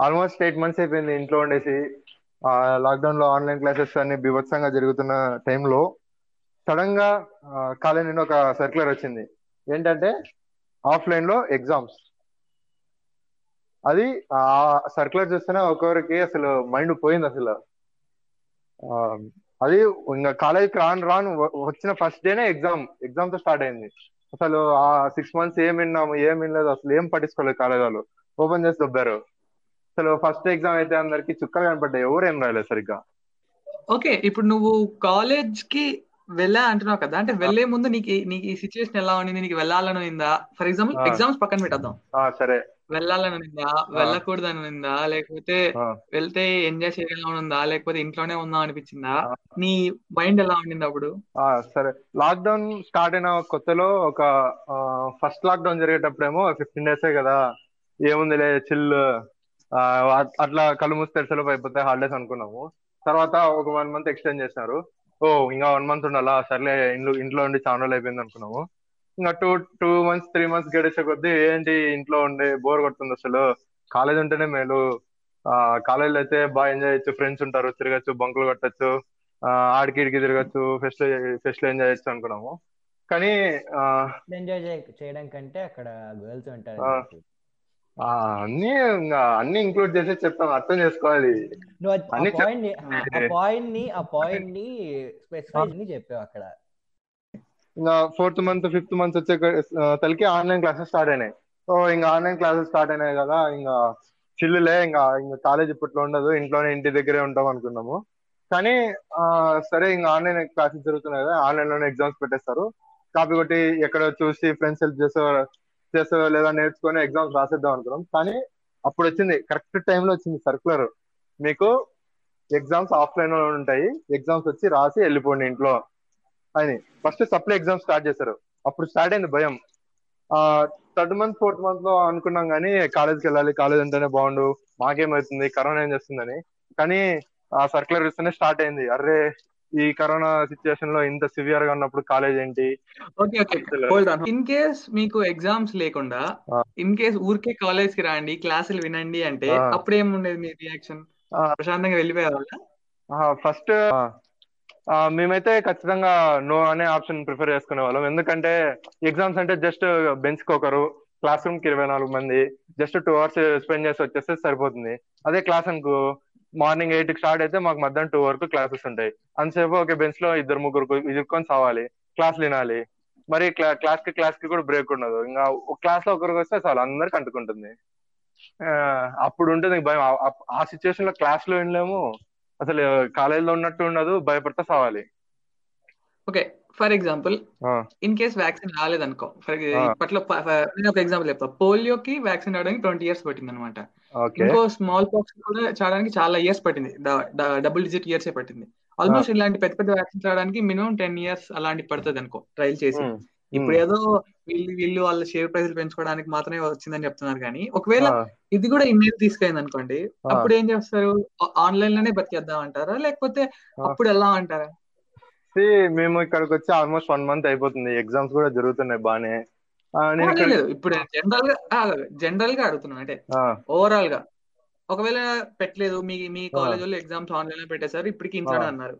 Almost eight months అయిపోయింది ఇంట్లో ఉండేసి. లాక్డౌన్లో ఆన్లైన్ క్లాసెస్ అన్ని బీభత్సంగా జరుగుతున్న టైంలో సడన్గా కాలేజ్ నుండి ఒక సర్క్యులర్ వచ్చింది. ఏంటంటే ఆఫ్లైన్లో ఎగ్జామ్స్ అది ఆ సర్క్యులర్ చూస్తేనే ఒక్కొక్కరికి అసలు మైండ్ పోయింది అసలు. ఆ, అది ఇంకా కాలేజ్కి రాను రాను వచ్చిన ఫస్ట్ డేనే ఎగ్జామ్ ఎగ్జామ్తో స్టార్ట్ అయింది. అసలు ఆ సిక్స్ మంత్స్ ఏం విన్నాము ఏం వినలేదు అసలు ఏం పట్టించుకోలేదు కాలేజ్ వాళ్ళు. ఓపెన్ చేసి దొబ్బారు. అసలు ఫస్ట్ ఎగ్జామ్ అయితే అందరికి చుక్కలు కనపడ్డాయి. ఎవరు ఏం రాయలేదు సరిగ్గా? ఓకే ఇప్పుడు నువ్వు కాలేజ్కి వెళ్ళా అంటున్నావు కదా అంటే వెళ్ళే ముందు నీకు నీకు ఈ సిచ్యువేషన్ ఎలా ఉండింది? నీకు వెళ్ళాలని ఉందా ఫర్ ఎగ్జాంపుల్. ఎగ్జామ్స్ పక్కన పెట్టేద్దాం. సరే. వెళ్ళాలని ఉందా వెళ్ళకూడదని ఉందా లేకపోతే వెళ్తే ఎంజాయ్ చేయాలని ఉందా? లేకపోతే ఇంట్లోనే ఉందాం అనిపించిందా. నీ మైండ్ ఎలా ఉండింది అప్పుడు? సరే. లాక్డౌన్ స్టార్ట్ అయిన కొత్తలో ఒక ఫస్ట్ లాక్డౌన్ జరిగేటప్పుడేమో ఫిఫ్టీన్ డేసే కదా ఏముందిలే చిల్ అట్లా కళ్ళు మూసి తెరిసెలోపు అయిపోతాయి హాలిడేస్ అనుకున్నాము. తర్వాత ఒక వన్ మంత్ ఎక్స్టెండ్ చేసినారు ఓ ఇంకా వన్ మంత్ ఉండాలా? సర్లే ఇంట్లో ఇంట్లో ఉండి చాలా రోజులు అయిపోయింది అనుకున్నాము. ఇంకా two two months three months గడిచే కొద్దీ ఏంటి ఇంట్లో ఉండి బోర్ కొడుతుంది అసలు? కాలేజ్ ఉంటేనే మేలు. ఆ కాలేజీలో అయితే బాగా ఎంజాయ్ చేయొచ్చు. ఫ్రెండ్స్ ఉంటారు తిరగచ్చు బంకులు కొట్టచ్చు ఆడికి ఇడికి తిరగచ్చు ఫెస్ట్ ఫెస్ట్ ఎంజాయ్ చేయొచ్చు అనుకున్నాము. కానీ ఎంజాయ్ చేయడం కంటే అక్కడ గర్ల్స్ ఉంటారు అన్ని అన్ని ఇంక్లూడ్ చేసి చెప్తాం అర్థం చేసుకోవాలి. నువ్వు ఆ- పాయింట్ని ఆ పాయింట్ని ఆ పాయింట్ని స్పెసిఫై ని చెప్పావు అక్కడ. ఇంకా ఫోర్త్ మంత్ ఫిఫ్త్ మంత్ వచ్చే తలకి ఆన్లైన్ క్లాసెస్ స్టార్ట్ అయినాయి. సో ఇంకా ఆన్లైన్ క్లాసెస్ స్టార్ట్ అయినాయి కదా ఇంకా చిల్లులే ఇంకా ఇంకా కాలేజ్ ఇప్పట్లో ఉండదు ఇంట్లోనే ఇంటి దగ్గరే ఉంటాం అనుకున్నాము. కానీ ఆ, సరే ఇంకా ఆన్లైన్ క్లాసెస్ జరుగుతున్నాయి కదా ఆన్లైన్లోనే ఎగ్జామ్స్ పెట్టేస్తారు. కాపీ కొట్టి ఎక్కడ చూసి ఫ్రెండ్స్ హెల్ప్ చేసో చేస్తా లేదా నేర్చుకొని ఎగ్జామ్స్ రాసేద్దాం అనుకున్నాం. కానీ అప్పుడు వచ్చింది కరెక్ట్ టైంలో వచ్చింది సర్కులర్ మీకు ఎగ్జామ్స్ ఆఫ్లైన్లో ఉంటాయి. ఎగ్జామ్స్ వచ్చి రాసి వెళ్ళిపోండి ఇంట్లో అని. ఫస్ట్ సప్లై ఎగ్జామ్ స్టార్ట్ చేశారు. అప్పుడు స్టార్ట్ అయింది భయం. ఆ థర్డ్ మంత్ ఫోర్త్ మంత్లో అనుకున్నాం కానీ కాలేజ్కి వెళ్ళాలి. కాలేజ్ అంటేనే బాగుండు. మాకేమవుతుంది కరోనా ఏం చేస్తుందని. కానీ ఆ సర్కులర్ ఇస్తేనే స్టార్ట్ అయింది. అర్రే ఈ కరోనా సిచ్యువేషన్లో ఇంత సివియర్గా ఉన్నప్పుడు కాలేజ్ ఏంటి? Okay okay hold on in case మీకు ఎగ్జామ్స్ లేకుండా. ఇన్ కేస్ ఊరికే కాలేజ్కి రండి క్లాసులు వినండి అంటే. అప్పుడు ఏముండేది మీ రియాక్షన్ ప్రశాంతంగా వెళ్ళిపోయేవాళ్ళ? ఫస్ట్ మేమైతే ఖచ్చితంగా నో అనే ఆప్షన్ ప్రిఫర్ చేసుకునే వాళ్ళం. ఎందుకంటే ఎగ్జామ్స్ అంటే జస్ట్ బెంచ్ ఒకరు క్లాస్ రూమ్కి ఇరవై నాలుగు మంది జస్ట్ టూ అవర్స్ స్పెండ్ చేసి వచ్చేస్తే సరిపోతుంది. అదే క్లాస్ అనుకో మార్నింగ్ ఎయిట్కి స్టార్ట్ అయితే మాకు మధ్యాహ్నం టూ వరకు క్లాసెస్ ఉంటాయి. అంతసేపు ఒక బెంచ్లో ఇద్దరు ముగ్గురు ఇరుక్కొని సావాలి క్లాస్ వినాలి. మరి క్లాస్కి క్లాస్కి కూడా బ్రేక్ ఉండదు. ఇంకా క్లాస్లో ఒకరికి వస్తే చాలు అందరికి అంటుకుంటుంది. అప్పుడు ఉంటుంది భయం. ఆ- సిచ్యువేషన్లో క్లాస్లో వినలేము అసలు కాలేజీలో ఉన్నట్టు ఉండదు భయపడతా సావాలి. Okay. For example in case vaccine రాలేదనుకో for. ఇప్పట్లో నేను ఒక ఎగ్జాంపుల్ చెప్తా. పోలియోకి వ్యాక్సిన్ రావడానికి ట్వంటీ ఇయర్స్ పట్టింది అనమాట ఇంకో స్మాల్ పాక్స్ కూడా చావడానికి చాలా ఇయర్స్ పట్టింది. డబుల్ డిజిట్ ఇయర్స్ పట్టింది. ఆల్మోస్ట్ ఇలాంటి పెద్ద పెద్ద వ్యాక్సిన్స్ రావడానికి మినిమం టెన్ ఇయర్స్ అలాంటి పడుతుంది అనుకో ట్రైల్ చేసి ఇప్పుడు ఏదో వీళ్ళు వీళ్ళు వాళ్ళ షేర్ ప్రైస్ పెంచుకోవడానికి మాత్రమే వచ్చిందని చెప్తున్నారు కానీ ఒకవేళ ఇది కూడా ఇన్నేది తీసుకెళ్ళింది అనుకోండి. అప్పుడు ఏం చేస్తారు? ఆన్లైన్లోనే బతికేద్దాం అంటారా లేకపోతే. అప్పుడు ఎలా అంటారా? See, మేము ఇక్కడికి వచ్చి ఆల్మోస్ట్ వన్ మంత్ అయిపోతుంది. ఎగ్జామ్స్ కూడా జరుగుతున్నాయి బానే. లేదు, ఇప్పుడు జనరల్గా జనరల్గా అడుగుతున్నాను అంటే ఓవరాల్గా. ఒకవేళ పెట్టలేదు మీ మీ కాలేజ్ వాళ్ళు ఎగ్జామ్స్ ఆన్లైన్లో పెట్టేశారు ఇప్పటికి ఇంట్లోనే ఆ. అన్నారు.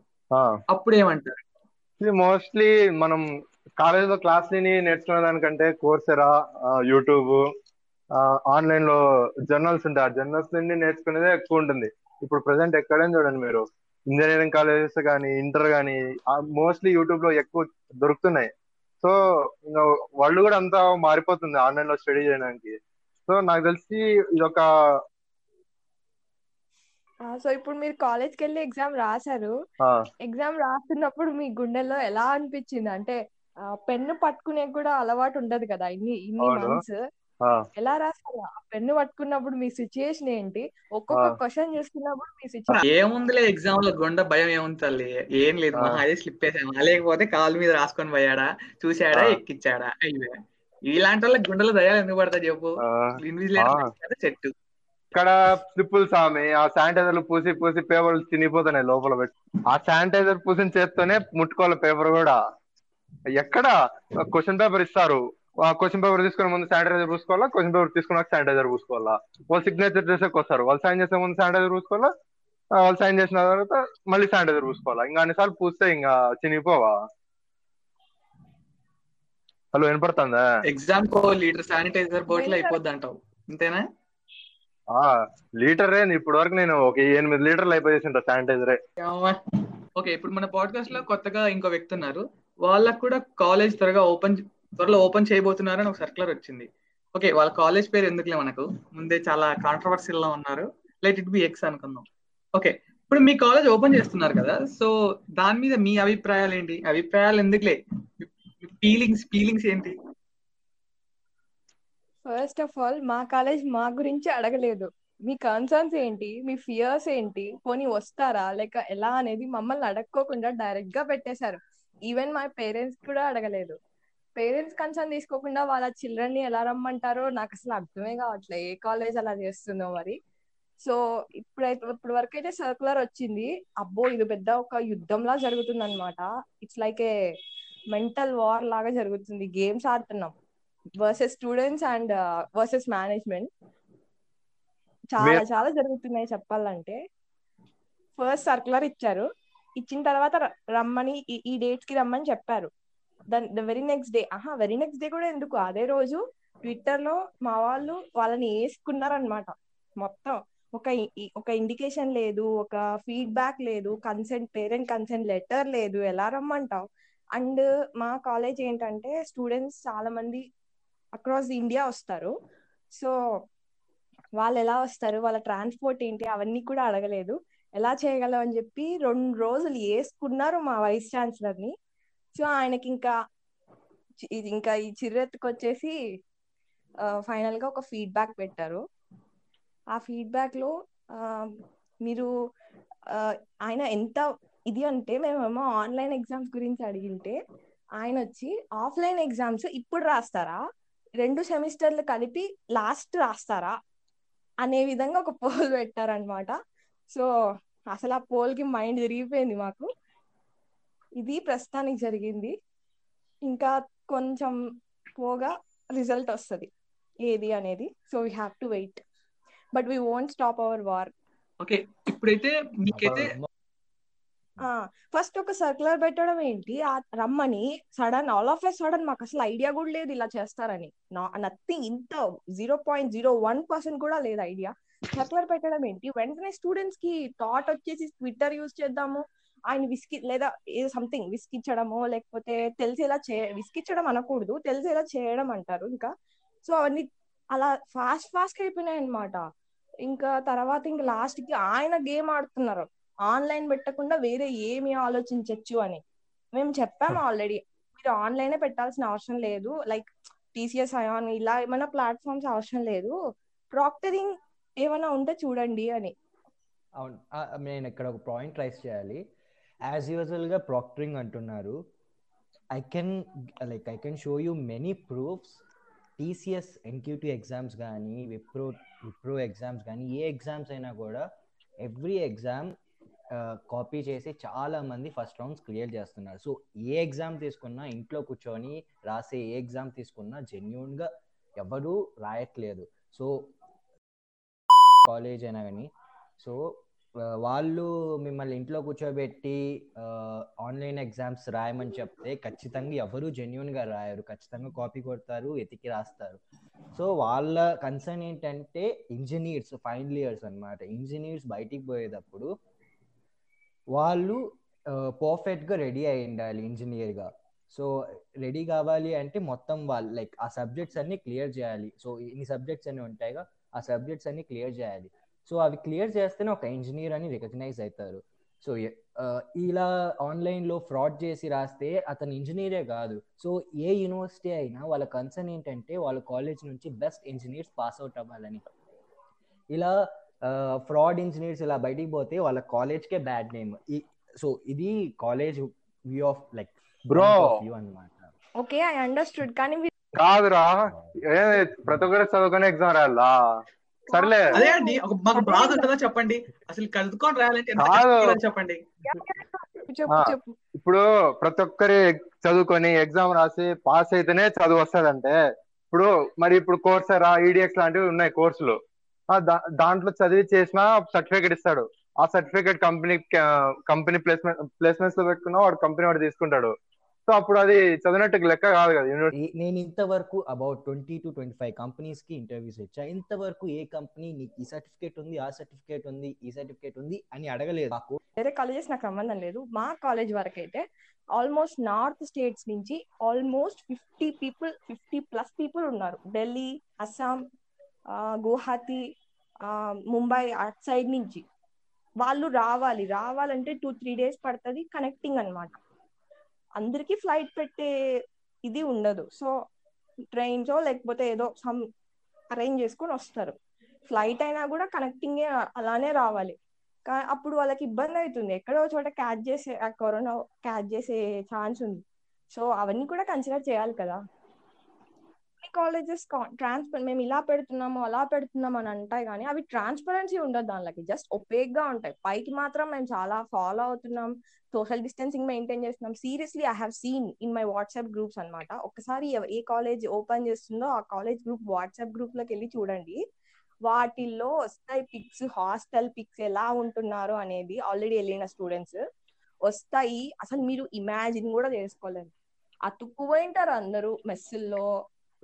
అప్పుడు ఏమంటారు? మోస్ట్లీ మనం కాలేజ్లో క్లాస్ని నేర్చుకునే దానికంటే కోర్సెరా యూట్యూబ్ ఆన్లైన్లో జర్నల్స్ ఉంటాయి. ఆ జర్నల్స్ నుండి నేర్చుకునేదే ఎక్కువ ఉంటుంది. ఇప్పుడు ప్రెసెంట్ ఎక్కడైనా చూడండి మీరు. ఇంజనీరింగ్ కాలేజెస్ కానీ ఇంటర్ కానీ మోస్ట్లీ యూట్యూబ్లో ఎక్కువ దొరుకుతున్నాయి. సో ఇంకా వాళ్ళు కూడా అంతా మారిపోతుంది ఆన్లైన్లో స్టడీ చేయడానికి. సో నాకు తెలిసి ఇది ఒక సో ఇప్పుడు మీరు కాలేజ్కి వెళ్ళి ఎగ్జామ్ రాశారు. ఎగ్జామ్ రాస్తున్నప్పుడు మీ గుండెల్లో ఎలా అనిపించింది? అంటే పెన్ను పట్టుకునే కూడా అలవాటు ఉండదు కదా ఇన్ని ఇన్ని. మంత్స్. ఎలా రాస్తారు ఆ పెన్ను పట్టుకున్నప్పుడు మీ సిచ్యుయేషన్ ఏంటి? ఒక్కొక్క. క్వశ్చన్ చేస్తున్నప్పుడు మీ సిచ్యుయేషన్ ఏముందిలే ఎగ్జామ్లో గుండె భయం ఏముంది తల్లి? ఏం లేదు. మహా అదే స్లిప్ వేసామా లేకపోతే కాలు మీద రాసుకొని పోయాడా? చూసాడా. ఎక్కిచ్చాడా అయ్యే. ఇలాంటి వాళ్ళకి గుండెలో దయాలు ఎందుకు పడతాయి చెప్పు? ఇన్విజిలేటర్ చెట్టు. ఇక్కడ ట్రిపుల్ సామి ఆ శానిటైజర్లు పూసి పూసి పేపర్లు తినిపోతున్నాయి లోపల పెట్టి. ఆ శానిటైజర్ పూసిన చేత్తోనే ముట్టుకోవాలి పేపర్ కూడా. ఎక్కడ? క్వశ్చన్ పేపర్ ఇస్తారు. క్వశ్చన్ పేపర్ తీసుకునే ముందు శానిటైజర్ పూసుకోవాలా? క్వశ్చన్ పేపర్ తీసుకున్నాక శానిటైజర్ పూసుకోవాలా? వాళ్ళు సిగ్నేచర్ చేసేకి వస్తారు వాళ్ళు సైన్ చేసే ముందు శానిటైజర్ పూసుకోవాలా? వాళ్ళు సైన్ చేసిన తర్వాత మళ్ళీ శానిటైజర్ పూసుకోవాలా? ఇంకా అన్నిసార్లు పూస్తే ఇంకా చినిగిపోవా? హలో వినపడుతుందా? ఎగ్జామ్ కో లీటర్ శానిటైజర్ బాటిల్ అయిపోద్ది అంటావు అంతేనా ఆ లీటరే. ఇప్పటి వరకు నేను ఒక ఎనిమిది లీటర్లు అయిపోయేసింటా శానిటైజరే ఓకే ఇప్పుడు మన పాడ్కాస్ట్లో కొత్తగా ఇంకో వ్యక్తి ఉన్నారు. వాళ్ళకు కూడా కాలేజ్ త్వరగా ఓపెన్ త్వరలో ఓపెన్ చేయబోతున్నారని ఒక సర్క్యులర్ వచ్చింది. ఓకే వాళ్ళ కాలేజ్ పేరు ఎందుకులే మనకు? ముందే చాలా కాంట్రవర్సీల్లో ఉన్నారు. లెట్ ఇట్ బి ఎక్స్ అనుకుందాం. ఓకే ఇప్పుడు మీ కాలేజ్ ఓపెన్ చేస్తున్నారు కదా సో దాని మీద మీ అభిప్రాయాలు ఏంటి? అభిప్రాయాలు ఎందుకులే? ఫీలింగ్స్ ఫీలింగ్స్ ఏంటి? ఫస్ట్ ఆఫ్ ఆల్ మా కాలేజ్ మా గురించి అడగలేదు. మీ కన్సర్న్స్ ఏంటి? మీ ఫియర్స్ ఏంటి? పోనీ వస్తారా? లేక ఎలా అనేది మమ్మల్ని అడగకోకుండా డైరెక్ట్గా పెట్టేశారు. ఈవెన్ మా పేరెంట్స్ కూడా అడగలేదు. పేరెంట్స్ కన్సర్న్ తీసుకోకుండా వాళ్ళ చిల్డ్రన్ని ఎలా రమ్మంటారో నాకు అసలు అర్థమే కావట్లే. ఏ కాలేజ్ అలా చేస్తుందో మరి. సో ఇప్పుడైతే ఇప్పుడు వరకు అయితే సర్కులర్ వచ్చింది. అబ్బో ఇది పెద్ద ఒక యుద్ధంలా జరుగుతుంది అనమాట it's like a mental war లాగా జరుగుతుంది. గేమ్స్ ఆడుతున్నాం. Versus students and versus management. చాలా చాలా జరుగుతున్నాయి చెప్పాలంటే. ఫస్ట్ సర్కులర్ ఇచ్చారు. ఇచ్చిన తర్వాత రమ్మని ఈ డేట్స్కి రమ్మని చెప్పారు. దాని ద వెరీ నెక్స్ట్ డే. ఆహా వెరీ నెక్స్ట్ డే కూడా ఎందుకు? అదే రోజు ట్విట్టర్లో మా వాళ్ళు వాళ్ళని వేసుకున్నారనమాట మొత్తం ఒక ఒక ఇండికేషన్ లేదు ఒక ఫీడ్బ్యాక్ లేదు కన్సెంట్ పేరెంట్ కన్సెంట్ లెటర్ లేదు ఎలా రమ్మంటావు? అండ్ మా కాలేజ్ ఏంటంటే స్టూడెంట్స్ చాలా మంది అక్రాస్ ఇండియా వస్తారు. సో వాళ్ళు ఎలా వస్తారు? వాళ్ళ ట్రాన్స్పోర్ట్ ఏంటి? అవన్నీ కూడా అడగలేదు. ఎలా చేయగలం అని చెప్పి రెండు రోజులు వేసుకున్నారు మా వైస్ ఛాన్సలర్ని సో ఆయనకి ఇంకా చి- ఇది ఇంకా ఈ చిర్రెత్తుకు వచ్చేసి ఫైనల్గా ఒక ఫీడ్బ్యాక్ పెట్టారు. ఆ ఫీడ్బ్యాక్లో మీరు ఆయన ఎంత ఇది అంటే మేమేమో ఆన్లైన్ ఎగ్జామ్స్ గురించి అడిగింటే ఆయన వచ్చి ఆఫ్లైన్ ఎగ్జామ్స్ ఇప్పుడు రాస్తారా? రెండు సెమిస్టర్లు కలిపి లాస్ట్ రాస్తారా? అనే విధంగా ఒక పోల్ పెట్టారనమాట సో అసలు ఆ పోల్కి మైండ్ తిరిగిపోయింది మాకు. ఇది ప్రస్తుతానికి జరిగింది. ఇంకా కొంచెం పోగా రిజల్ట్ వస్తుంది. ఏది అనేది. So we have to wait but we won't stop our war okay ఇప్పుడైతే మీకైతే ఫస్ట్ ఒక సర్క్యులర్ పెట్టడం ఏంటి? ఆ రమ్మని sudden all of a sudden మాకు అసలు ఐడియా కూడా లేదు ఇలా చేస్తారని. నథింగ్ ఇంత zero point zero one percent కూడా లేదు ఐడియా సర్క్యులర్ పెట్టడం ఏంటి? వెంటనే స్టూడెంట్స్కి థాట్ వచ్చేసి ట్విట్టర్ యూజ్ చేద్దాము. ఆయన విస్కి లేదా ఏదో సంథింగ్ విసికిచ్చడమో లేకపోతే తెలిసేలా చే విసికిచ్చడం అనకూడదు తెలిసేలా చేయడం అంటారు ఇంకా. సో అవన్నీ అలా ఫాస్ట్ ఫాస్ట్ అయిపోయినాయి అనమాట ఇంకా తర్వాత ఇంకా లాస్ట్కి ఆయన గేమ్ ఆడుతున్నారు. ఆన్లైన్ పెట్టకుండా వేరే ఏమి ఆలోచించచ్చు అని. మేము చెప్పాము ఆల్రెడీ మీరు ఆన్లైనే పెట్టాల్సిన అవసరం లేదు. లైక్ టీసీఎస్ అయాన్ ఇలా ఏమైనా ప్లాట్ఫామ్స్ అవసరం లేదు. ప్రాక్టరింగ్ ఏమైనా ఉంటే చూడండి అని. అవును. నేను ఇక్కడ ఒక పాయింట్ రైస్ చేయాలి. యాజ్ యూజువల్గా ప్రాక్టరింగ్ అంటున్నారు. I can like I can show you many proofs TCS NQT exams కానీ విప్రో విప్రో ఎగ్జామ్స్ కానీ ఏ ఎగ్జామ్స్ అయినా కూడా ఎవ్రీ ఎగ్జామ్ కాపీ చేసి చాలా మంది ఫస్ట్ రౌండ్స్ క్లియర్ చేస్తున్నారు. సో ఏ ఎగ్జామ్ తీసుకున్నా ఇంట్లో కూర్చొని రాసే ఏ ఎగ్జామ్ తీసుకున్నా జెన్యున్గా ఎవరూ రాయట్లేదు. సో కాలేజ్ అయినా కానీ సో వాళ్ళు మిమ్మల్ని ఇంట్లో కూర్చోబెట్టి ఆన్లైన్ ఎగ్జామ్స్ రాయమని చెప్తే ఖచ్చితంగా ఎవరు జెన్యున్గా రాయరు. ఖచ్చితంగా కాపీ కొడతారు ఎతికి రాస్తారు. సో వాళ్ళ కన్సర్న్ ఏంటంటే ఇంజనీర్స్ ఫైనల్ ఇయర్స్ అనమాట ఇంజనీర్స్ బయటికి పోయేటప్పుడు వాళ్ళు పర్ఫెక్ట్గా రెడీ అయి ఉండాలి ఇంజనీర్గా. సో రెడీ కావాలి అంటే మొత్తం వాళ్ళు లైక్ ఆ సబ్జెక్ట్స్ అన్ని క్లియర్ చేయాలి. సో ఇన్ని సబ్జెక్ట్స్ అన్ని ఉంటాయిగా ఆ సబ్జెక్ట్స్ అన్ని క్లియర్ చేయాలి. సో అవి క్లియర్ చేస్తేనే ఒక ఇంజనీర్ అని రికగ్నైజ్ అవుతారు. సో ఇలా ఆన్లైన్లో ఫ్రాడ్ చేసి రాస్తే అతను ఇంజనీరే కాదు. సో ఏ యూనివర్సిటీ అయినా వాళ్ళ కన్సర్న్ ఏంటంటే వాళ్ళ కాలేజ్ నుంచి బెస్ట్ ఇంజనీర్స్ పాస్ అవుట్ అవ్వాలని. ఇలా ఫ్రాడ్ ఇంజనీర్స్ ఇలా బయటికి పోతే వాళ్ళ కాలేజ్కే బ్యాడ్ నేమ్. సో ఇది college view of like bro! View అనమాట ఓకే ఐ అండర్స్టూడ్. కానీ కాదురా. ఏ ప్రతి ఒక్కరు చదువుకునే ఎగ్జామ్ రాయాలా? సర్లే. అదే అండి ఒక మాకు బాధ ఉంటుందా చెప్పండి? అసలు కలుపుకొని రాయాలంటే చెప్పండి. చెప్పు ఆ. చెప్పు. ఇప్పుడు ప్రతి ఒక్కరి చదువుకొని ఎగ్జామ్ రాసి పాస్ అయితేనే చదువు వస్తుందంటే ఇప్పుడు మరి ఇప్పుడు కోర్సరా ఈడిఎక్స్ లాంటివి ఉన్నాయి కోర్సులు దాంట్లో చదివి చేసిన సర్టిఫికేట్ ఇస్తాడు. ఆ సర్టిఫికేట్ కంపెనీ కంపెనీ ప్లేస్మెంట్ ప్లేస్మెంట్స్లో పెట్టుకున్నా వాడు కంపెనీ వాడు తీసుకుంటాడు. సో అప్పుడు అది చదివినట్టు లెక్క కాదు కదా నేను ఇంతవరకు about twenty two twenty five కంపెనీస్కి ఇంటర్వ్యూస్ ఇచ్చా. ఇంతవరకు ఏ కంపెనీ నీకు ఈ సర్టిఫికేట్ ఉంది ఆ సర్టిఫికేట్ ఉంది ఈ సర్టిఫికేట్ ఉంది అని అడగలేదు నాకు. వేరే కాలేజెస్ నాకు సంబంధం లేదు. మా కాలేజ్ వరకు అయితే ఆల్మోస్ట్ నార్త్ స్టేట్స్ నుంచి almost fifty people fifty plus people ఉన్నారు. ఢిల్లీ అస్సాం గువాహతి ఆ, ముంబై అట్ సైడ్ నుంచి. వాళ్ళు రావాలి. రావాలంటే టూ త్రీ డేస్ పడుతుంది కనెక్టింగ్ అన్నమాట. అందరికీ ఫ్లైట్ పెట్టే ఇది ఉండదు. సో ట్రైన్సో లేకపోతే ఏదో సమ్ అరేంజ్ చేసుకొని వస్తారు. ఫ్లైట్ అయినా కూడా కనెక్టింగ్ అలానే రావాలి. అప్పుడు వాళ్ళకి ఇబ్బంది అవుతుంది. ఎక్కడో చోట క్యాచ్ చేసే ఆ కరోనా క్యాచ్ చేసే ఛాన్స్ ఉంది. సో అవన్నీ కూడా కన్సిడర్ చేయాలి కదా. కాలేజెస్ ట్రాన్స్పర్ మేము ఇలా పెడుతున్నాము అలా పెడుతున్నాము అని అంటాయి కానీ అవి ట్రాన్స్పరెన్సీ ఉండదు దానిలోకి. జస్ట్ ఒపేక్గా ఉంటాయి. పైకి మాత్రం మేము చాలా ఫాలో అవుతున్నాం సోషల్ డిస్టెన్సింగ్ మెయింటైన్ చేస్తున్నాం. Seriously I have seen in my WhatsApp groups అన్నమాట. ఒకసారి ఏ కాలేజ్ ఓపెన్ చేస్తుందో ఆ కాలేజ్ గ్రూప్ వాట్సాప్ గ్రూప్లోకి వెళ్ళి చూడండి. వాటిల్లో వస్తాయి పిక్స్ హాస్టల్ పిక్స్ ఎలా ఉంటున్నారు అనేది ఆల్రెడీ వెళ్ళిన స్టూడెంట్స్ వస్తాయి. అసలు మీరు ఇమాజిన్ కూడా చేసుకోలేదు అతుక్కుపోయింటారు అందరూ మెస్సుల్లో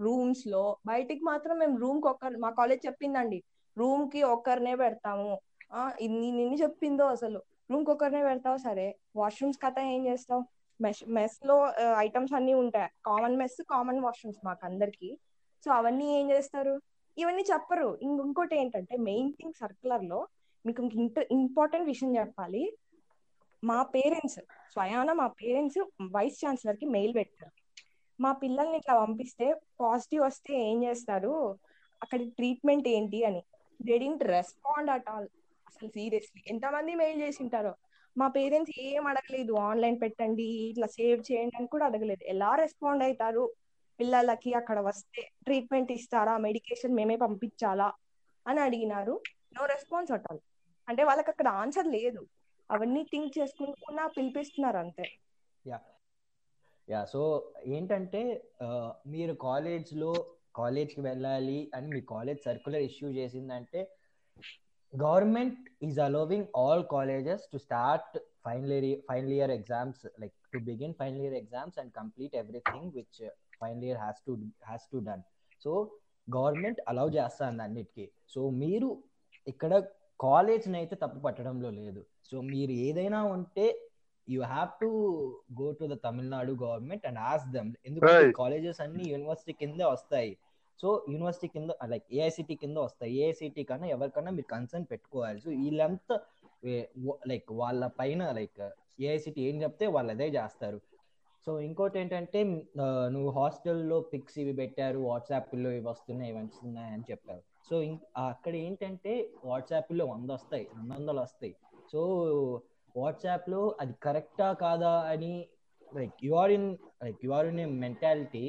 రూమ్స్లో బయటికి మాత్రం మేము రూమ్కి ఒక్కరు మా కాలేజ్ చెప్పిందండి. రూమ్కి ఒక్కరినే పెడతాము. ఆ నిన్ను చెప్పిందో అసలు. రూమ్కి ఒక్కరినే పెడతావు? సరే. వాష్రూమ్స్ కథ ఏం చేస్తావు? మెస్ మెస్లో ఐటమ్స్ అన్ని ఉంటాయి. కామన్ మెస్ కామన్ వాష్రూమ్స్ మాకు అందరికి. సో అవన్నీ ఏం చేస్తారు? ఇవన్నీ చెప్పరు. ఇంకొకటి ఏంటంటే మెయిన్ థింగ్ సర్కులర్లో మీకు ఇంటర్ ఇంపార్టెంట్ విషయం చెప్పాలి. మా పేరెంట్స్ స్వయాన మా పేరెంట్స్ వైస్ ఛాన్సలర్కి మెయిల్ పెట్టారు మా పిల్లల్ని ఇట్లా పంపిస్తే పాజిటివ్ వస్తే ఏం చేస్తారు? అక్కడ ట్రీట్మెంట్ ఏంటి అని. They didn't respond at all అసలు సీరియస్లీ ఎంతమంది మెయిల్ చేసి ఉంటారో మా పేరెంట్స్ ఏం అడగలేదు. ఆన్లైన్ పెట్టండి ఇట్లా సేవ్ చేయండి అని కూడా అడగలేదు. ఎలా రెస్పాండ్ అవుతారు పిల్లలకి అక్కడ వస్తే ట్రీట్మెంట్ ఇస్తారా? మెడికేషన్ మేమే పంపించాలా? అని అడిగినారు. నో రెస్పాన్స్ అటాల్ అంటే వాళ్ళకి అక్కడ ఆన్సర్ లేదు. అవన్నీ థింక్ చేసుకుంటున్నా పిలిపిస్తున్నారు అంతే. యా సో ఏంటంటే మీరు కాలేజ్లో కాలేజ్కి వెళ్ళాలి అని మీ కాలేజ్ సర్క్యులర్ ఇష్యూ చేసిందంటే government is allowing all colleges to start final year final year exams like to begin final year exams and complete everything which final year has to has to done. So government allow చేస్తుంది అన్నిటికీ. So మీరు ఇక్కడ కాలేజ్ని అయితే తప్పు పట్టడంలో లేదు. So మీరు ఏదైనా ఉంటే you have to go to the Tamil Nadu government and ask them ఎందుకంటే. కాలేజెస్ అన్ని యూనివర్సిటీ కిందే వస్తాయి. సో యూనివర్సిటీ కింద లైక్ ఏఐసిటి కింద వస్తాయి. ఏఐసిటి కన్నా ఎవరికన్నా మీరు కన్సర్న్ పెట్టుకోవాలి. సో వీళ్ళంతా లైక్ వాళ్ళ పైన లైక్ ఏఐసిటి ఏం చెప్తే వాళ్ళు అదే చేస్తారు. సో ఇంకోటి ఏంటంటే నువ్వు హాస్టల్లో పిక్స్ ఇవి పెట్టారు వాట్సాప్లో ఇవి వస్తున్నాయి ఇవి వస్తున్నాయి అని చెప్పారు. సో అక్కడ ఏంటంటే వాట్సాప్లో వంద వస్తాయి రెండు వందలు వస్తాయి. సో వాట్సాప్లో అది కరెక్టా కాదా అని like you are in like you are in a mentality.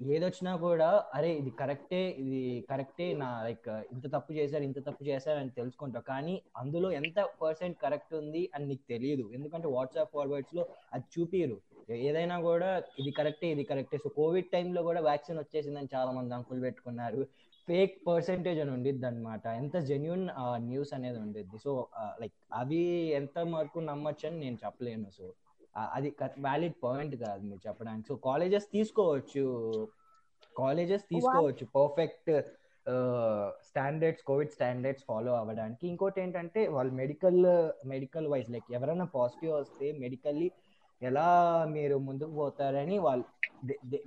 ఏదొచ్చినా కూడా అరే ఇది కరెక్టే ఇది కరెక్టే నా లైక్ ఇంత తప్పు చేశారు ఇంత తప్పు చేశారు అని తెలుసుకుంటావు కానీ అందులో ఎంత పర్సెంట్ కరెక్ట్ ఉంది అని నీకు తెలియదు. ఎందుకంటే వాట్సాప్ ఫార్వర్డ్స్లో అది చూపిరు ఏదైనా కూడా ఇది కరెక్టే ఇది కరెక్టే. సో కోవిడ్ టైంలో కూడా వ్యాక్సిన్ వచ్చేసిందని చాలా మంది అంకులు పెట్టుకున్నారు. ఫేక్ పర్సెంటేజ్ అని ఉండిద్ది అనమాట ఎంత జెన్యున్ న్యూస్ అనేది ఉండిద్ది. సో లైక్ అవి ఎంత వరకు నమ్మొచ్చు అని నేను చెప్పలేను. సో అది వ్యాలిడ్ పాయింట్ కాదు మీరు చెప్పడానికి. సో కాలేజెస్ తీసుకోవచ్చు. కాలేజెస్ తీసుకోవచ్చు. Perfect standards covid standards follow అవ్వడానికి. ఇంకోటి ఏంటంటే వాళ్ళు మెడికల్ మెడికల్ వైజ్ లైక్ ఎవరైనా పాజిటివ్ వస్తే మెడికల్లీ ఎలా మీరు ముందుకు పోతారని వాళ్ళు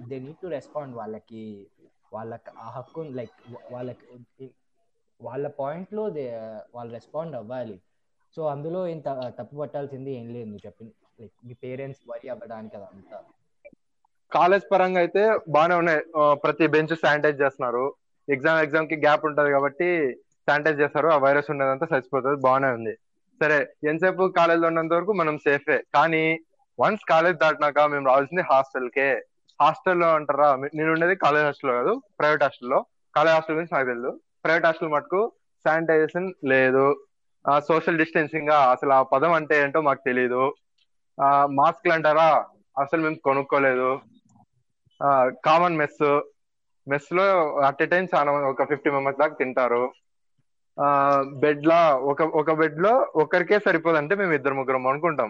దే నీడ్ టు రెస్పాండ్ వాళ్ళకి. వాళ్ళకి ఆ హక్కు లైక్ వాళ్ళకి వాళ్ళ పాయింట్లో దే వాళ్ళు రెస్పాండ్ అవ్వాలి. సో అందులో ఏం తప్పు పట్టాల్సింది ఏం లేదు నువ్వు చెప్పిన లైక్ మీ పేరెంట్స్ వరి అవ్వడానికి అదంతా. కాలేజ్ పరంగా అయితే బాగానే ఉన్నాయి. ప్రతి బెంచ్ శానిటైజ్ చేస్తున్నారు. ఎగ్జామ్ ఎగ్జామ్కి గ్యాప్ ఉంటది కాబట్టి శానిటైజ్ చేస్తారు. ఆ వైరస్ ఉన్నదంతా చచ్చిపోతుంది బాగానే ఉంది. సరే ఎంతసేపు కాలేజ్లో ఉన్నంత వరకు మనం సేఫే. కానీ వన్స్ కాలేజ్ దాటినాక మేము రావాల్సింది హాస్టల్కే. హాస్టల్లో అంటారా? నేను ఉండేది కాలేజ్ హాస్టల్లో కాదు ప్రైవేట్ హాస్టల్లో కాలేజ్ హాస్టల్ గురించి నాకు తెలియదు ప్రైవేట్ హాస్టల్ మటుకు శానిటైజేషన్ లేదు. సోషల్ డిస్టెన్సింగ్ అసలు ఆ పదం అంటే ఏంటో మాకు తెలియదు మాస్క్లు అంటారా? అసలు మేము కొనుక్కోలేదు. Common mess. మెస్లో at a time చాలా మంది ఒక ఫిఫ్టీ మెంబర్స్ దాకా తింటారు. బెడ్ లా ఒక ఒక బెడ్లో ఒకరికే సరిపోదంటే మేము ఇద్దరు ముగ్గురం అనుకుంటాం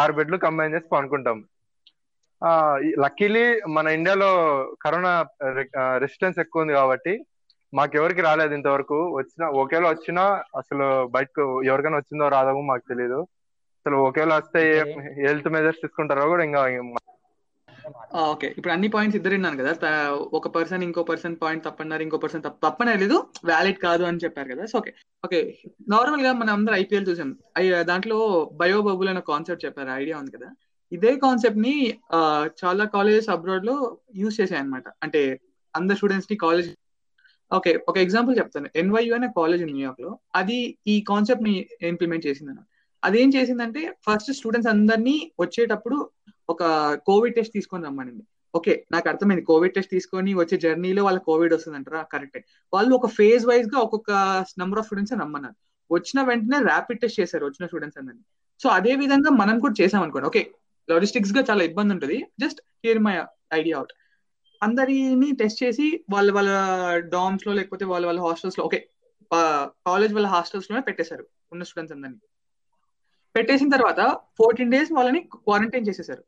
ఆరు బెడ్లు కంబైన్ చేసి పనుకుంటాం లక్కీలీ మన ఇండియాలో కరోనా రెసిస్టెన్స్ ఎక్కువ ఉంది కాబట్టి మాకెవరికి రాలేదు ఇంతవరకు. వచ్చిన ఒకేలా వచ్చినా అసలు బయటకు ఎవరికైనా వచ్చిందో రాదో మాకు తెలియదు అసలు ఒకేలా వస్తే హెల్త్ మెజర్స్ తీసుకుంటారో కూడా ఇంకా ఓకే. ఇప్పుడు అన్ని పాయింట్స్ ఇద్దరు విన్నాను కదా. ఒక పర్సన్ ఇంకో పర్సన్ పాయింట్ తప్పన్నారు ఇంకో పర్సన్ తప్ప తప్పనే లేదు వ్యాలిడ్ కాదు అని చెప్పారు కదా. So okay. ఓకే. నార్మల్గా మనం అందరూ ఐపీఎల్ చూసాం. దాంట్లో బయో బబుల్ అనే కాన్సెప్ట్ చెప్పారు. ఐడియా ఉంది కదా. ఇదే కాన్సెప్ట్ని చాలా కాలేజెస్ అబ్రాడ్లో యూస్ చేశాయి అనమాట అంటే అందరు స్టూడెంట్స్ని కాలేజ్ ఓకే ఒక ఎగ్జాంపుల్ చెప్తాను. ఎన్వైయు అనే కాలేజ్ న్యూయార్క్లో అది ఈ కాన్సెప్ట్ని ఇంప్లిమెంట్ చేసింది అన్నమాట అదేం చేసిందంటే ఫస్ట్ స్టూడెంట్స్ అందరినీ వచ్చేటప్పుడు ఒక కోవిడ్ టెస్ట్ తీసుకొని రమ్మనింది. ఓకే నాకు అర్థమైంది. కోవిడ్ టెస్ట్ తీసుకొని వచ్చే జర్నీలో వాళ్ళ కోవిడ్ వస్తుందంటారా? కరెక్టే వాళ్ళు ఒక ఫేజ్ వైజ్గా ఒక్కొక్క నెంబర్ ఆఫ్ స్టూడెంట్స్ రమ్మన్నారు. వచ్చిన వెంటనే ర్యాపిడ్ టెస్ట్ చేశారు వచ్చిన స్టూడెంట్స్ అందరినీ. సో అదే విధంగా మనం కూడా చేసాం అనుకోండి ఓకే లాజిస్టిక్స్గా చాలా ఇబ్బంది ఉంటుంది. Just hear my idea out అందరిని టెస్ట్ చేసి వాళ్ళ వాళ్ళ డామ్స్లో లేకపోతే వాళ్ళ వాళ్ళ హాస్టల్స్లో ఓకే కాలేజ్ వాళ్ళ హాస్టల్స్లోనే పెట్టేశారు ఉన్న స్టూడెంట్స్ అందరినీ. పెట్టేసిన తర్వాత ఫోర్టీన్ డేస్ వాళ్ళని క్వారంటైన్ చేసేసారు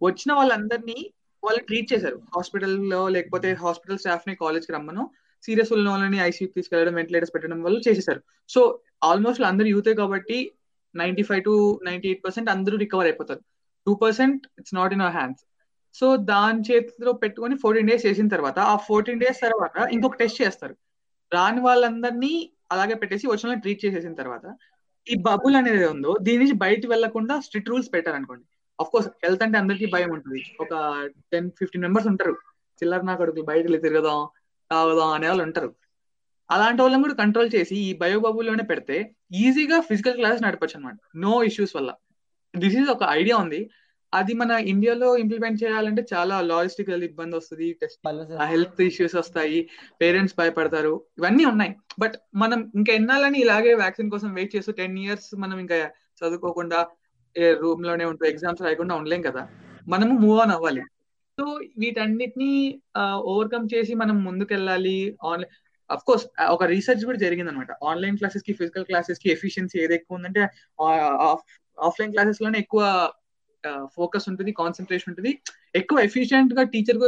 వచ్చిన వాళ్ళందరినీ వాళ్ళు ట్రీట్ చేశారు. హాస్పిటల్లో లేకపోతే హాస్పిటల్ స్టాఫ్ని కాలేజ్కి రమ్మను సీరియస్ ఉన్న వాళ్ళని ఐసీయూ తీసుకెళ్ళడం వెంటిలేటర్స్ పెట్టడం వల్ల చేసేసారు సో ఆల్మోస్ట్ అందరు యూతే కాబట్టి ninety five to ninety eight percent అందరూ రికవర్ అయిపోతారు. Two percent it's not in our hands so దాని చేతిలో పెట్టుకొని ఫోర్టీన్ డేస్ చేసిన తర్వాత ఆ ఫోర్టీన్ డేస్ తర్వాత ఇంకొక టెస్ట్ చేస్తారు. రాని వాళ్ళందరినీ అలాగే పెట్టేసి వచ్చిన ట్రీట్ చేసేసిన తర్వాత ఈ బబుల్ అనేది ఉందో దీని నుంచి బయట వెళ్ళకుండా స్ట్రిక్ట్ రూల్స్ పెట్టారనుకోండి. అఫ్ కోర్స్ హెల్త్ అంటే అందరికీ భయం ఉంటుంది. ఒక టెన్ ఫిఫ్టీన్ మెంబర్స్ ఉంటారు. చిల్లర నా కొడుకు బయటకు తిరగదాం తాగుదాం అనే వాళ్ళు ఉంటారు. అలాంటి వాళ్ళని కూడా కంట్రోల్ చేసి ఈ బయో బబుల్లోనే పెడితే ఈజీగా ఫిజికల్ క్లాసెస్ నడపచ్చు అనమాట నో ఇష్యూస్ వల్ల. దిస్ ఈజ్ ఒక ఐడియా ఉంది. అది మన ఇండియాలో ఇంప్లిమెంట్ చేయాలంటే చాలా లాజిస్టికల్ ఇబ్బంది వస్తుంది టెస్ట్ హెల్త్ ఇష్యూస్ వస్తాయి పేరెంట్స్ భయపడతారు ఇవన్నీ ఉన్నాయి. బట్ మనం ఇంకా ఎన్నాలని ఇలాగే వ్యాక్సిన్ కోసం వెయిట్ చేస్తూ టెన్ ఇయర్స్ మనం ఇంకా చదువుకోకుండా రూమ్లోనే ఉంటూ ఎగ్జామ్స్ రాయకుండా ఉండలేం కదా. మనము మూవ్ ఆన్ అవ్వాలి. సో వీటన్నిటిని ఓవర్కమ్ చేసి మనం ముందుకెళ్ళాలి ఆన్లైన్ అఫ్ కోర్స్ ఒక రీసెర్చ్ కూడా జరిగింది అనమాట ఆన్లైన్ క్లాసెస్కి ఫిజికల్ క్లాసెస్కి ఎఫిషియన్సీ ఏది ఎక్కువ ఉందంటే ఆఫ్లైన్ క్లాసెస్లోనే ఎక్కువ ఫోకస్ ఉంటుంది కాన్సన్ట్రేషన్ ఉంటుంది. ఎక్కువ ఎఫిషియెంట్గా టీచర్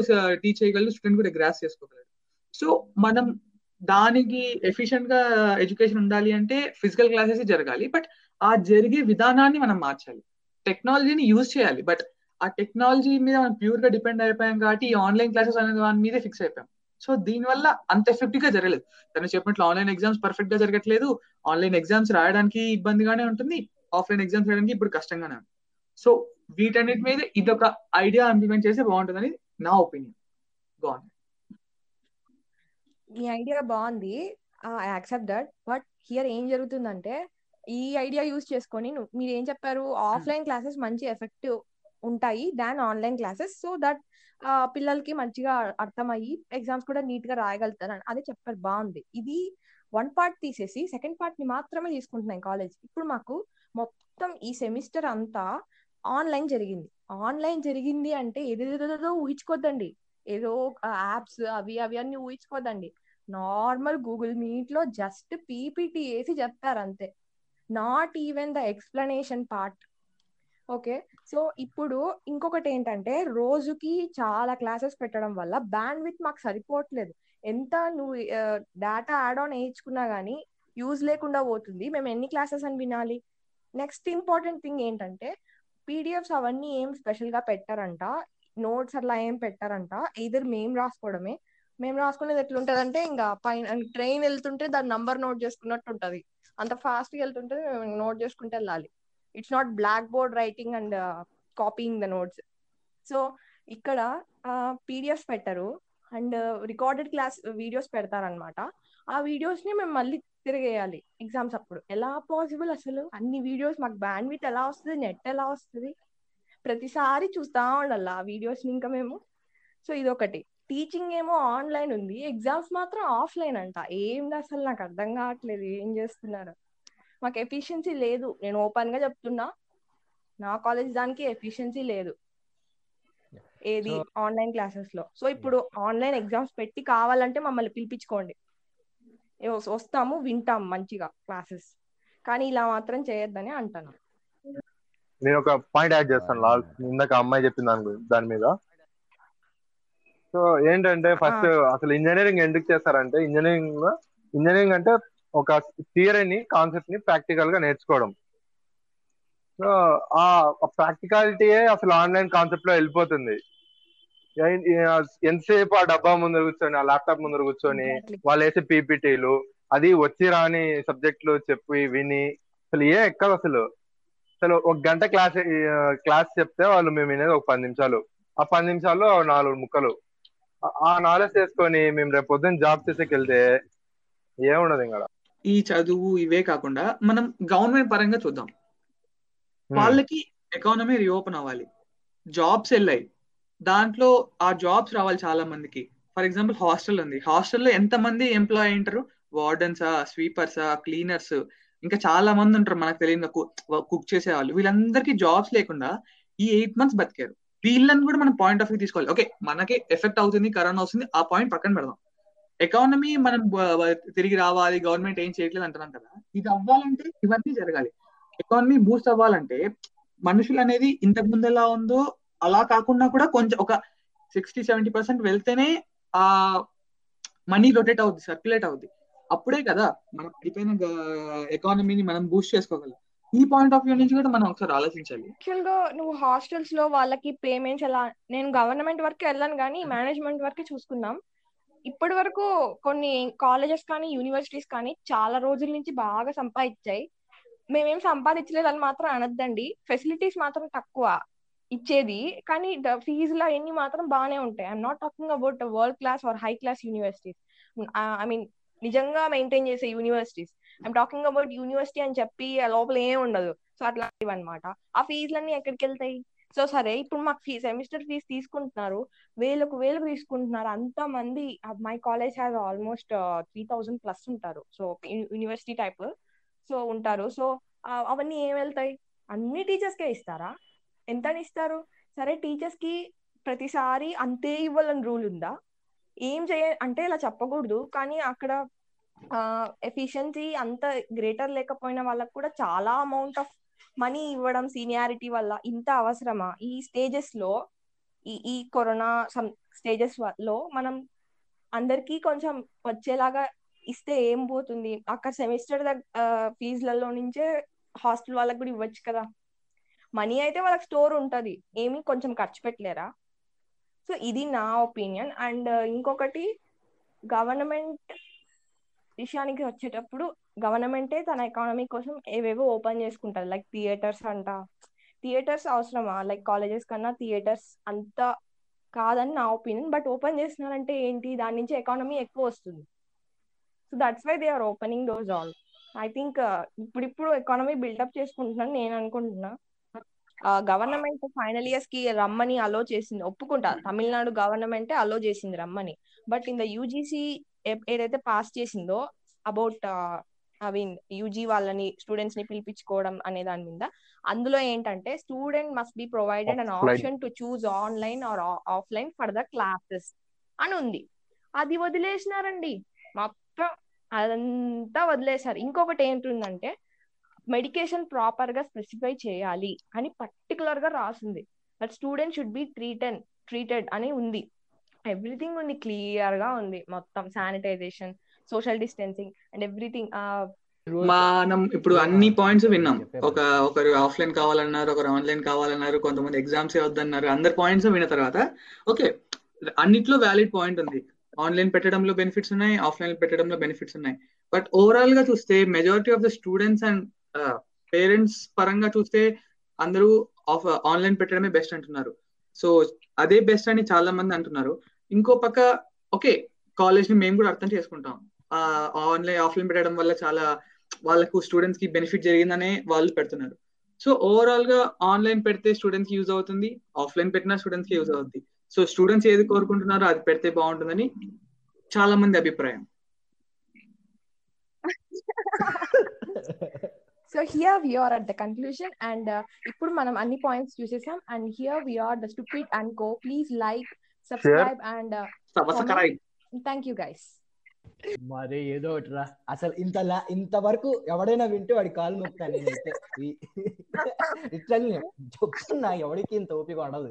టీచ్ చేయగలరు స్టూడెంట్ కూడా గ్రాస్ చేసుకోగలరు. సో మనం దానికి ఎఫిషియెంట్గా ఎడ్యుకేషన్ ఉండాలి అంటే ఫిజికల్ క్లాసెస్ జరగాలి. బట్ ఆ జరిగే విధానాన్ని మనం మార్చాలి. టెక్నాలజీని యూజ్ చేయాలి. బట్ ఆ టెక్నాలజీ మీద మనం ప్యూర్గా డిపెండ్ అయిపోయాం కాబట్టి ఈ ఆన్లైన్ క్లాసెస్ అనే దాని మీదే ఫిక్స్ అయిపోయాం. సో దీనివల్ల అంత ఎఫెక్టివ్గా జరగలేదు. తను చెప్పినట్లు ఆన్లైన్ ఎగ్జామ్స్ పర్ఫెక్ట్గా జరగట్లేదు. ఆన్లైన్ ఎగ్జామ్స్ రాయడానికి ఇబ్బందిగానే ఉంటుంది. ఆఫ్లైన్ ఎగ్జామ్స్ రాయడానికి ఇప్పుడు కష్టంగానే ఉంది. సో వీటన్నిటి మీద ఇదొక ఐడియా ఇంప్లిమెంట్ చేస్తే బాగుంటుందని నా ఒపీనియన్ బాగుంది ఈ ఐడియా బాగుంది. I accept that but here ఏం జరుగుతుందంటే ఈ ఐడియా యూజ్ చేసుకొని మీరు ఏం చెప్పారు? ఆఫ్లైన్ క్లాసెస్ మంచి ఎఫెక్టివ్ ఉంటాయి than online classes so that పిల్లలకి మంచిగా అర్థమయ్యి ఎగ్జామ్స్ కూడా నీట్గా రాయగలుగుతారు అని అదే చెప్పారు. బాగుంది. ఇది వన్ పార్ట్ తీసేసి సెకండ్ పార్ట్ని మాత్రమే తీసుకుంటున్నాం కాలేజ్ ఇప్పుడు మాకు మొత్తం ఈ సెమిస్టర్ అంతా ఆన్లైన్ జరిగింది. ఆన్లైన్ జరిగింది అంటే ఏదేదో ఊహించుకోద్దండి. ఏదో యాప్స్ అవి అవి అన్ని ఊహించుకోదండి నార్మల్ గూగుల్ మీట్లో జస్ట్ పీపీటీ వేసి చెప్తారు అంతే not even the explanation part. Okay? So ఇప్పుడు ఇంకొకటి ఏంటంటే రోజుకి చాలా క్లాసెస్ పెట్టడం వల్ల బ్యాండ్ విత్ మాకు సరిపోవట్లేదు. ఎంత నువ్వు డేటా యాడ్ ఆన్ వేయించుకున్నా గానీ యూజ్ లేకుండా పోతుంది. మేము ఎన్ని క్లాసెస్ అని వినాలి? నెక్స్ట్ ఇంపార్టెంట్ థింగ్ ఏంటంటే పీడిఎఫ్స్ అవన్నీ ఏం స్పెషల్గా పెట్టారంట? నోట్స్ అట్లా ఏం పెట్టారంట? ఇద్దరు మేము రాసుకోవడమే. మేము రాసుకునేది ఎట్లుంటదంటే ఇంకా పైన ట్రైన్ వెళ్తుంటే దాని నంబర్ నోట్ చేసుకున్నట్టు ఉంటది అంత ఫాస్ట్గా వెళ్తుంటే మేము నోట్ చేసుకుంటే వెళ్ళాలి. It's not black board writing and copying the notes so ఇక్కడ పీడిఎఫ్స్ పెట్టరు. అండ్ రికార్డెడ్ క్లాస్ వీడియోస్ పెడతారనమాట ఆ వీడియోస్ని మేము మళ్ళీ తిరిగేయాలి ఎగ్జామ్స్ అప్పుడు. ఎలా పాసిబుల్ అసలు? అన్ని వీడియోస్ మాకు బ్యాండ్ విత్ ఎలా వస్తుంది? నెట్ ఎలా వస్తుంది? ప్రతిసారి చూస్తా ఉండాలి ఆ వీడియోస్ ఇంకా మేము. సో ఇదొకటి. టీచింగ్ ఏమో ఆన్లైన్ ఉంది. ఎగ్జామ్స్ మాత్రం ఆఫ్లైన్ అంట. ఏంది అసలు? నాకు అర్థం కావట్లేదు. ఏం చేస్తున్నారు? మాకు ఎఫిషియన్సీ లేదు. నేను ఓపెన్గా చెప్తున్నా. నా కాలేజ్ దానికి ఎఫిషియన్సీ లేదు. ఏది? ఆన్లైన్ క్లాసెస్లో. సో ఇప్పుడు ఆన్లైన్ ఎగ్జామ్స్ పెట్టి కావాలంటే మమ్మల్ని పిలిపించుకోండి. ఏ వస్తాము వింటాం మంచిగా క్లాసెస్. కానీ ఇలా మాత్రం చేయొద్దని అంటాను నేను ఒక పాయింట్ యాడ్ చేస్తాను లాల్. ఇందాక అమ్మాయి చెప్పిన దాని దాని మీద. సో ఏంటంటే ఫస్ట్ అసలు ఇంజనీరింగ్ ఎందుకు చేస్తారంటే ఇంజనీరింగ్లో ఇంజనీరింగ్ అంటే ఒక థియరీని కాన్సెప్ట్ని ప్రాక్టికల్గా నేర్చుకోవడం. సో ఆ ప్రాక్టికాలిటీయే అసలు ఆన్లైన్ కాన్సెప్ట్లో వెళ్ళిపోతుంది. ఎంతసేపు ఆ డబ్బా ముందర కూర్చొని ఆ ల్యాప్టాప్ ముందర కూర్చొని. వాళ్ళు వేసే పీపీటీలు అది వచ్చి రాని సబ్జెక్టులు చెప్పి విని అసలు ఏ ఎక్కదు అసలు. అసలు ఒక గంట క్లాస్ క్లాస్ చెప్తే వాళ్ళు మేము వినేది ఒక పది నిమిషాలు. ఆ పది నిమిషాల్లో నాలుగు ముక్కలు. ఆ- ఆ నాలెడ్జ్ చేసుకొని మేము రేపు పొద్దున్న జాబ్ చేసేకి వెళ్తే ఏముండదు ఇంకా ఈ చదువు ఇవే కాకుండా మనం గవర్నమెంట్ పరంగా చూద్దాం. వాళ్ళకి ఎకానమీ రీఓపెన్ అవ్వాలి. జాబ్స్ వెళ్ళాయి దాంట్లో ఆ జాబ్స్ రావాలి చాలా మందికి. ఫర్ ఎగ్జాంపుల్ హాస్టల్ ఉంది. హాస్టల్లో ఎంత మంది ఎంప్లాయ్ అయింటారు వార్డెన్సా స్వీపర్సా క్లీనర్స్ ఇంకా చాలా మంది ఉంటారు మనకు తెలియని కుక్ చేసే వాళ్ళు వీళ్ళందరికీ జాబ్స్ లేకుండా ఈ ఎయిట్ మంత్స్ బతికారు. వీళ్ళని కూడా మనం పాయింట్ ఆఫ్ వ్యూ తీసుకోవాలి. ఓకే మనకి ఎఫెక్ట్ అవుతుంది కరోనా వస్తుంది ఆ పాయింట్ పక్కన పెడదాం. ఎకానమీ మనం తిరిగి రావాలి గవర్నమెంట్ ఏం చేయట్లేదు అంటున్నాం కదా. ఇది అవ్వాలంటే ఇవన్నీ జరగాలి. ఎకానమీ బూస్ట్ అవ్వాలంటే మనుషులు అనేది ఇంతకు ముందు ఎలా ఉందో అలా కాకుండా కూడా కొంచెం ఒక సిక్స్టీ సెవెంటీ పర్సెంట్ వెళ్తేనే ఆ మనీ రొటేట్ అవుద్ది సర్క్యులేట్ అవుద్ది. అప్పుడే కదా మన పడిపోయిన ఎకానమీని మనం బూస్ట్ చేసుకోగలం. ఈ పాయింట్ ఆఫ్ వ్యూ నుంచి కూడా మనం ఒకసారి ఆలోచించాలి. యాక్చువల్గా నువ్వు హాస్టల్స్లో వాళ్ళకి పేమెంట్స్ ఎలా నేను గవర్నమెంట్ వరకు వెళ్ళాను కానీ మేనేజ్మెంట్ వరకే చూసుకున్నాం ఇప్పటి వరకు కొన్ని కాలేజెస్ కానీ యూనివర్సిటీస్ కానీ చాలా రోజుల నుంచి బాగా సంపాదించాయి. మేమేం సంపాదించలేదు అని మాత్రం అనొద్దండి. ఫెసిలిటీస్ మాత్రం తక్కువ. ఇచ్చేది. కానీ ఫీజులు అవన్నీ మాత్రం బాగానే ఉంటాయి. I'm not talking about world class or high class universities I mean నిజంగా మెయింటైన్ చేసే universities I'm talking about university అని చెప్పి ఆ లోపల ఏం ఉండదు. సో అట్లాంటివి అనమాట ఆ ఫీజులన్నీ ఎక్కడికి వెళ్తాయి? సో సరే ఇప్పుడు మాకు ఫీ సెమిస్టర్ ఫీజు తీసుకుంటున్నారు. వేలకు వేలకు తీసుకుంటున్నారు. అంత మంది my college has almost three thousand plus ఉంటారు. సో యూనివర్సిటీ టైప్ సో ఉంటారు. సో అవన్నీ ఏం వెళ్తాయి? అన్ని టీచర్స్కే ఇస్తారా? ఎంత అని ఇస్తారు సరే టీచర్స్కి ప్రతిసారి అంతే ఇవ్వాలని రూల్ ఉందా? ఏం చేయ అంటే ఇలా చెప్పకూడదు కానీ అక్కడ ఎఫిషియన్సీ అంత గ్రేటర్ లేకపోయిన వాళ్ళకి కూడా చాలా అమౌంట్ ఆఫ్ మనీ ఇవ్వడం సీనియారిటీ వల్ల ఇంత అవసరమా? ఈ స్టేజెస్లో ఈ ఈ కరోనా సమ్ స్టేజెస్లో మనం అందరికీ కొంచెం వచ్చేలాగా ఇస్తే ఏం పోతుంది? అక్కడ సెమిస్టర్ ఫీజులలో నుంచే హాస్టల్ వాళ్ళకి కూడా ఇవ్వచ్చు కదా? మనీ అయితే వాళ్ళకి స్టోర్ ఉంటది. ఏమి కొంచెం ఖర్చు పెట్టలేరా? సో ఇది నా ఒపీనియన్. అండ్ uh, ఇంకొకటి గవర్నమెంట్ విషయానికి వచ్చేటప్పుడు గవర్నమెంటే తన ఎకానమీ కోసం ఏవేవో ఓపెన్ చేసుకుంటారు లైక్ థియేటర్స్ అంట. థియేటర్స్ అవసరమా? లైక్ కాలేజెస్ కన్నా థియేటర్స్ అంత కాదని నా ఒపీనియన్. బట్ ఓపెన్ చేస్తున్నారంటే ఏంటి? దాని నుంచి ఎకానమీ ఎక్కువ వస్తుంది. So that's why they are opening those all I think ఇప్పుడిప్పుడు ఎకానమీ బిల్డప్ చేసుకుంటున్నాను నేను అనుకుంటున్నా. గవర్నమెంట్ ఫైనల్ ఇయర్స్కి రమ్మని అలో చేసింది. ఒప్పుకుంటా. తమిళనాడు గవర్నమెంటే అలో చేసింది రమ్మని. బట్ ఇన్ ద యూజీసీ ఏదైతే పాస్ చేసిందో అబౌట్ ఐ మీన్ యూజీ వాళ్ళని స్టూడెంట్స్ని పిలిపించుకోవడం అనే దాని మీద అందులో ఏంటంటే student must be provided an option to choose online or offline for the classes అని ఉంది. అది వదిలేసినారండి. మొత్తం అదంతా వదిలేశారు. ఇంకొకటి ఏంటుందంటే మెడికేషన్ ప్రాపర్గా స్పెసిఫై చేయాలి అని పర్టికులర్గా రాసింది. But student should be treated treated అని ఉంది. ఎవ్రీథింగ్ ఉంది క్లియర్గా ఉంది మొత్తం. Sanitization social distancing and everything మనం ఇప్పుడు అన్ని పాయింట్స్ విన్నాం. ఒక ఒకరు ఆఫ్లైన్ కావాలన్నారు ఒకరు ఆన్లైన్ కావాలన్నారు కొంతమంది ఎగ్జామ్స్ వద్దన్నారు అందరు పాయింట్స్ విన్న తర్వాత ఓకే అన్నిట్లో వ్యాలిడ్ పాయింట్ ఉంది. ఆన్లైన్ పెట్టడంలో బెనిఫిట్స్ ఉన్నాయి ఆఫ్లైన్ పెట్టడంలో బెనిఫిట్స్ ఉన్నాయి. బట్ ఓవరాల్గా చూస్తే majority of the students and parents పరంగా చూస్తే అందరూ ఆఫ్ ఆన్లైన్ పెట్టడమే బెస్ట్ అంటున్నారు. సో అదే బెస్ట్ అని చాలా మంది అంటున్నారు. ఇంకో పక్క ఓకే కాలేజ్ని మేము కూడా అర్థం చేసుకుంటాం. ఆన్లైన్ ఆఫ్లైన్ పెట్టడం వల్ల చాలా వాళ్ళకు స్టూడెంట్స్కి బెనిఫిట్ జరిగిందనే వాళ్ళు పెడుతున్నారు. సో ఓవరాల్గా ఆన్లైన్ పెడితే స్టూడెంట్స్కి యూజ్ అవుతుంది ఆఫ్లైన్ పెట్టినా స్టూడెంట్స్కి యూజ్ అవుతుంది సో స్టూడెంట్స్ ఏది కోరుకుంటున్నారో అది పెడితే బాగుంటుందని చాలా మంది అభిప్రాయం. So here we're at the conclusion and ఇప్పుడు మనం అన్ని points చూసేసాం. And here we're the stupid and co please like subscribe and subscribe thank you guys మరి ఏదో ఒకటి రా. అసలు ఇంత ఇంతవరకు ఎవడైనా వింటే వాడి కాలు నొక్కుతాను నేనైతే. ఇట్లా చెప్తున్నా ఎవడికి ఇంత ఓపిక ఉండదు.